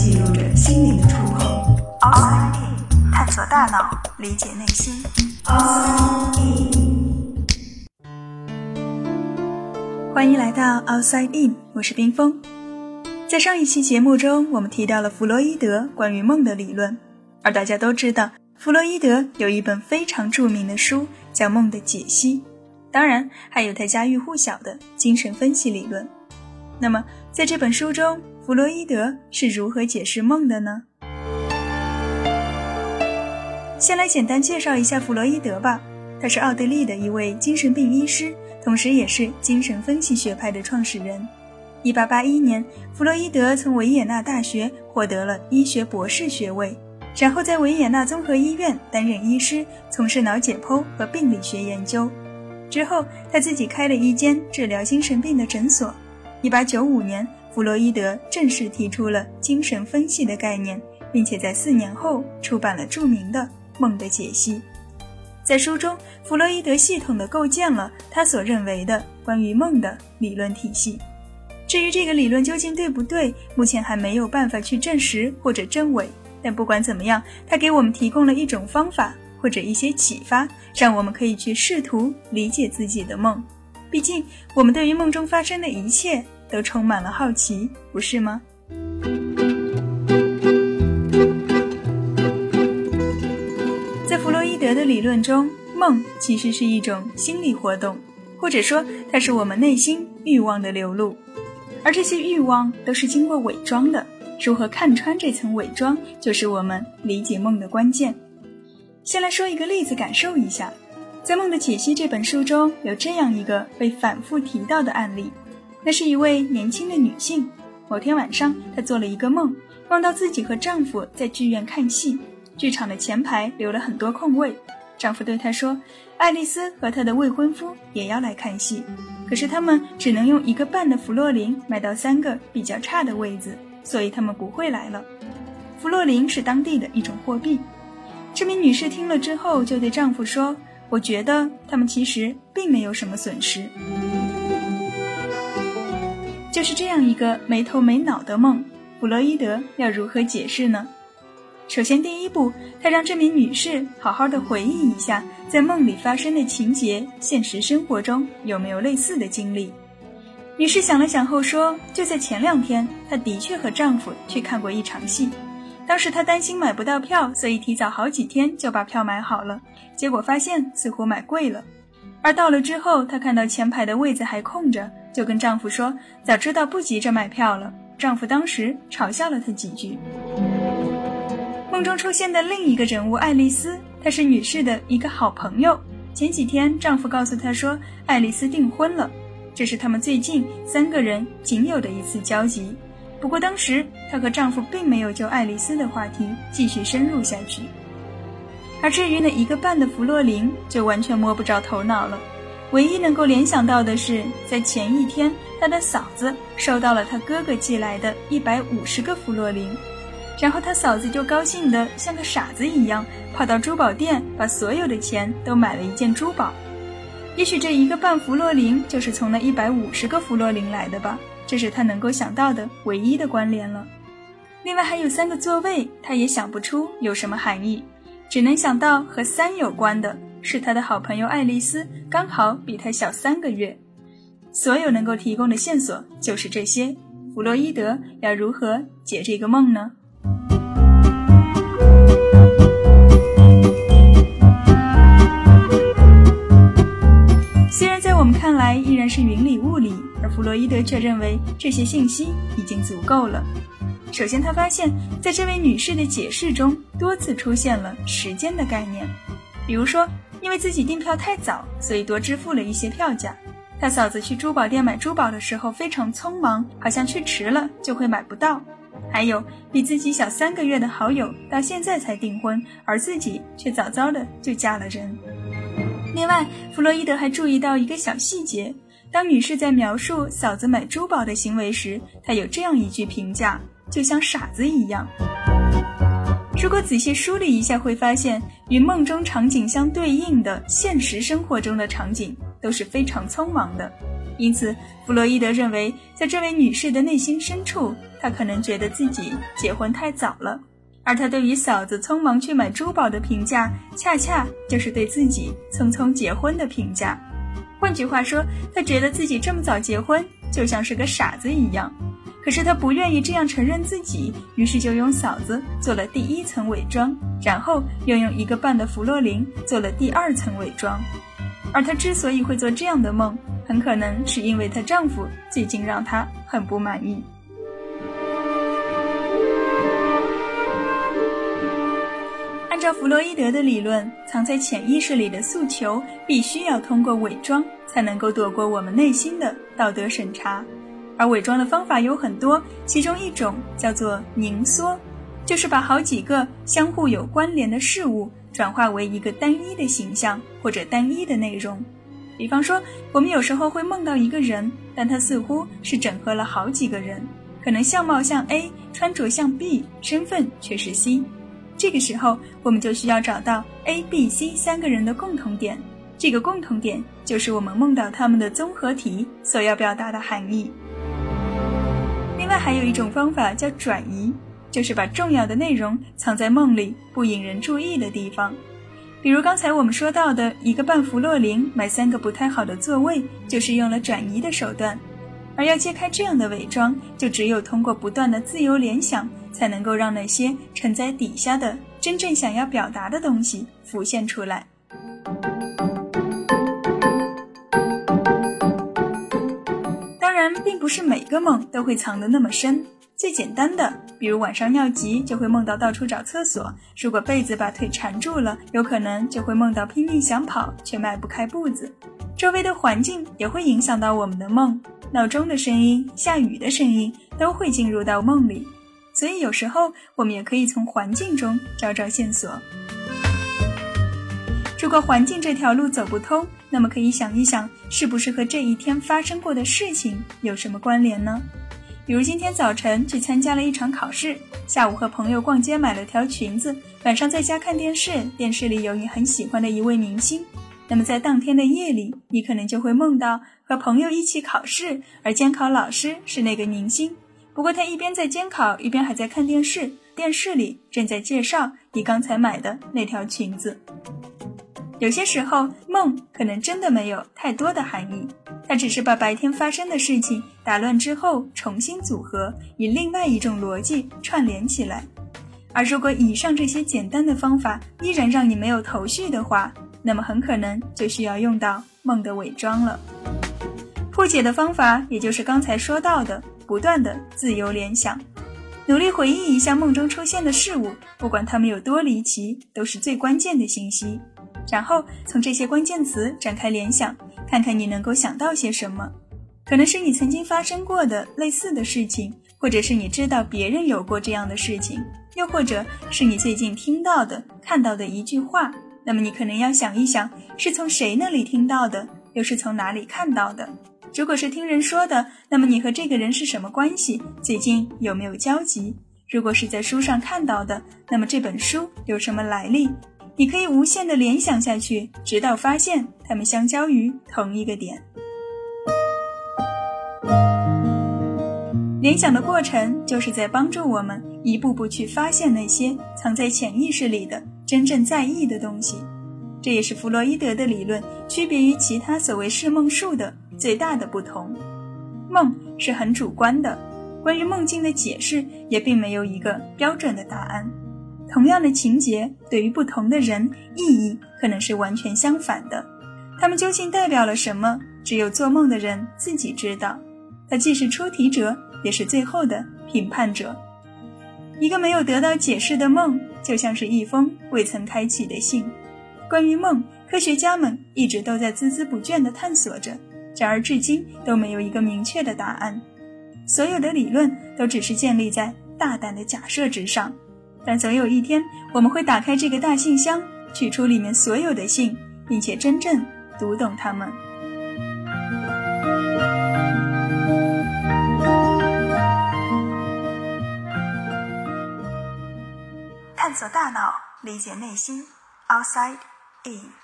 记录着心灵的触碰。RIT，探索大脑，理解内心。欢迎来到 Outside In，我是冰峰。在上一期节目中，我们提到了弗洛伊德关于梦的理论，而大家都知道，弗洛伊德有一本非常著名的书叫《梦的解析》，当然还有他家喻户晓的精神分析理论。那么，在这本书中，弗洛伊德是如何解释梦的呢？先来简单介绍一下弗洛伊德吧。他是奥地利的一位精神病医师，同时也是精神分析学派的创始人。1881年，弗洛伊德从维也纳大学获得了医学博士学位，然后在维也纳综合医院担任医师，从事脑解剖和病理学研究。之后，他自己开了一间治疗精神病的诊所。1895年。弗洛伊德正式提出了精神分析的概念，并且在四年后出版了著名的《梦的解析》。在书中，弗洛伊德系统地构建了他所认为的关于梦的理论体系。至于这个理论究竟对不对，目前还没有办法去证实或者证伪。但不管怎么样，他给我们提供了一种方法或者一些启发，让我们可以去试图理解自己的梦。毕竟，我们对于梦中发生的一切。都充满了好奇，不是吗？在弗洛伊德的理论中，梦其实是一种心理活动，或者说它是我们内心欲望的流露，而这些欲望都是经过伪装的。如何看穿这层伪装，就是我们理解梦的关键。先来说一个例子，感受一下。在《梦的解析》这本书中有这样一个被反复提到的案例。那是一位年轻的女性。某天晚上，她做了一个梦，梦到自己和丈夫在剧院看戏，剧场的前排留了很多空位。丈夫对她说：“爱丽丝和她的未婚夫也要来看戏，可是他们只能用一个半的弗洛林买到三个比较差的位子，所以他们不会来了。弗洛林是当地的一种货币。”这名女士听了之后，就对丈夫说：“我觉得他们其实并没有什么损失。”就是这样一个没头没脑的梦，弗洛伊德要如何解释呢？首先，第一步，他让这名女士好好的回忆一下在梦里发生的情节，现实生活中有没有类似的经历。女士想了想后说：“就在前两天，她的确和丈夫去看过一场戏，当时她担心买不到票，所以提早好几天就把票买好了，结果发现似乎买贵了。而到了之后，她看到前排的位子还空着。”就跟丈夫说：“早知道不急着买票了。”丈夫当时嘲笑了她几句。梦中出现的另一个人物爱丽丝，她是女士的一个好朋友。前几天，丈夫告诉她说，爱丽丝订婚了，这是他们最近三个人仅有的一次交集。不过当时她和丈夫并没有就爱丽丝的话题继续深入下去。而至于那一个半的弗洛林，就完全摸不着头脑了。唯一能够联想到的是，在前一天，他的嫂子收到了他哥哥寄来的一百五十个弗洛林，然后他嫂子就高兴得像个傻子一样，跑到珠宝店，把所有的钱都买了一件珠宝。也许这一个半弗洛林就是从那一百五十个弗洛林来的吧，这是他能够想到的唯一的关联了。另外还有三个座位，他也想不出有什么含义，只能想到和三有关的。是他的好朋友爱丽丝，刚好比他小三个月。所有能够提供的线索就是这些。弗洛伊德要如何解这个梦呢？虽然在我们看来依然是云里雾里，而弗洛伊德却认为这些信息已经足够了。首先，他发现在这位女士的解释中多次出现了时间的概念，比如说。因为自己订票太早，所以多支付了一些票价。他嫂子去珠宝店买珠宝的时候非常匆忙，好像去迟了就会买不到。还有比自己小三个月的好友到现在才订婚，而自己却早早的就嫁了人。另外，弗洛伊德还注意到一个小细节：当女士在描述嫂子买珠宝的行为时，她有这样一句评价：“就像傻子一样。”如果仔细梳理一下，会发现与梦中场景相对应的现实生活中的场景都是非常匆忙的，因此，弗洛伊德认为，在这位女士的内心深处，她可能觉得自己结婚太早了，而她对于嫂子匆忙去买珠宝的评价，恰恰就是对自己匆匆结婚的评价。换句话说，她觉得自己这么早结婚，就像是个傻子一样。可是她不愿意这样承认自己，于是就用嫂子做了第一层伪装，然后又用一个半的弗洛林做了第二层伪装。而她之所以会做这样的梦，很可能是因为她丈夫最近让她很不满意。按照弗洛伊德的理论，藏在潜意识里的诉求必须要通过伪装才能够躲过我们内心的道德审查。而伪装的方法有很多，其中一种叫做凝缩，就是把好几个相互有关联的事物转化为一个单一的形象或者单一的内容。比方说，我们有时候会梦到一个人，但他似乎是整合了好几个人，可能相貌像 A，穿着像 B，身份却是 C。这个时候，我们就需要找到 A、B、C 三个人的共同点，这个共同点就是我们梦到他们的综合体所要表达的含义。另外还有一种方法叫转移，就是把重要的内容藏在梦里不引人注意的地方。比如刚才我们说到的一个半弗洛林买三个不太好的座位，就是用了转移的手段。而要揭开这样的伪装，就只有通过不断的自由联想，才能够让那些沉在底下的真正想要表达的东西浮现出来。然，并不是每个梦都会藏得那么深。最简单的，比如晚上尿急就会梦到到处找厕所；如果被子把腿缠住了，有可能就会梦到拼命想跑却迈不开步子。周围的环境也会影响到我们的梦，闹钟的声音、下雨的声音都会进入到梦里。所以有时候我们也可以从环境中找找线索。如果环境这条路走不通，那么可以想一想，是不是和这一天发生过的事情有什么关联呢？比如今天早晨去参加了一场考试，下午和朋友逛街买了条裙子，晚上在家看电视，电视里有你很喜欢的一位明星。那么在当天的夜里，你可能就会梦到和朋友一起考试，而监考老师是那个明星。不过他一边在监考，一边还在看电视，电视里正在介绍你刚才买的那条裙子。有些时候，梦可能真的没有太多的含义，它只是把白天发生的事情打乱之后重新组合，以另外一种逻辑串联起来。而如果以上这些简单的方法依然让你没有头绪的话，那么很可能就需要用到梦的伪装了。破解的方法也就是刚才说到的，不断的自由联想，努力回忆一下梦中出现的事物，不管它们有多离奇，都是最关键的信息。然后从这些关键词展开联想，看看你能够想到些什么。可能是你曾经发生过的类似的事情，或者是你知道别人有过这样的事情，又或者是你最近听到的、看到的一句话。那么你可能要想一想，是从谁那里听到的，又是从哪里看到的。如果是听人说的，那么你和这个人是什么关系？最近有没有交集？如果是在书上看到的，那么这本书有什么来历？你可以无限的联想下去，直到发现它们相交于同一个点。联想的过程就是在帮助我们一步步去发现那些藏在潜意识里的真正在意的东西。这也是弗洛伊德的理论区别于其他所谓释梦术的最大的不同。梦是很主观的，关于梦境的解释也并没有一个标准的答案。同样的情节，对于不同的人，意义可能是完全相反的。他们究竟代表了什么？只有做梦的人自己知道。他既是出题者，也是最后的评判者。一个没有得到解释的梦，就像是一封未曾开启的信。关于梦，科学家们一直都在孜孜不倦地探索着，然而至今都没有一个明确的答案。所有的理论都只是建立在大胆的假设之上。但总有一天，我们会打开这个大信箱，取出里面所有的信，并且真正读懂它们。探索大脑，理解内心，Outside In。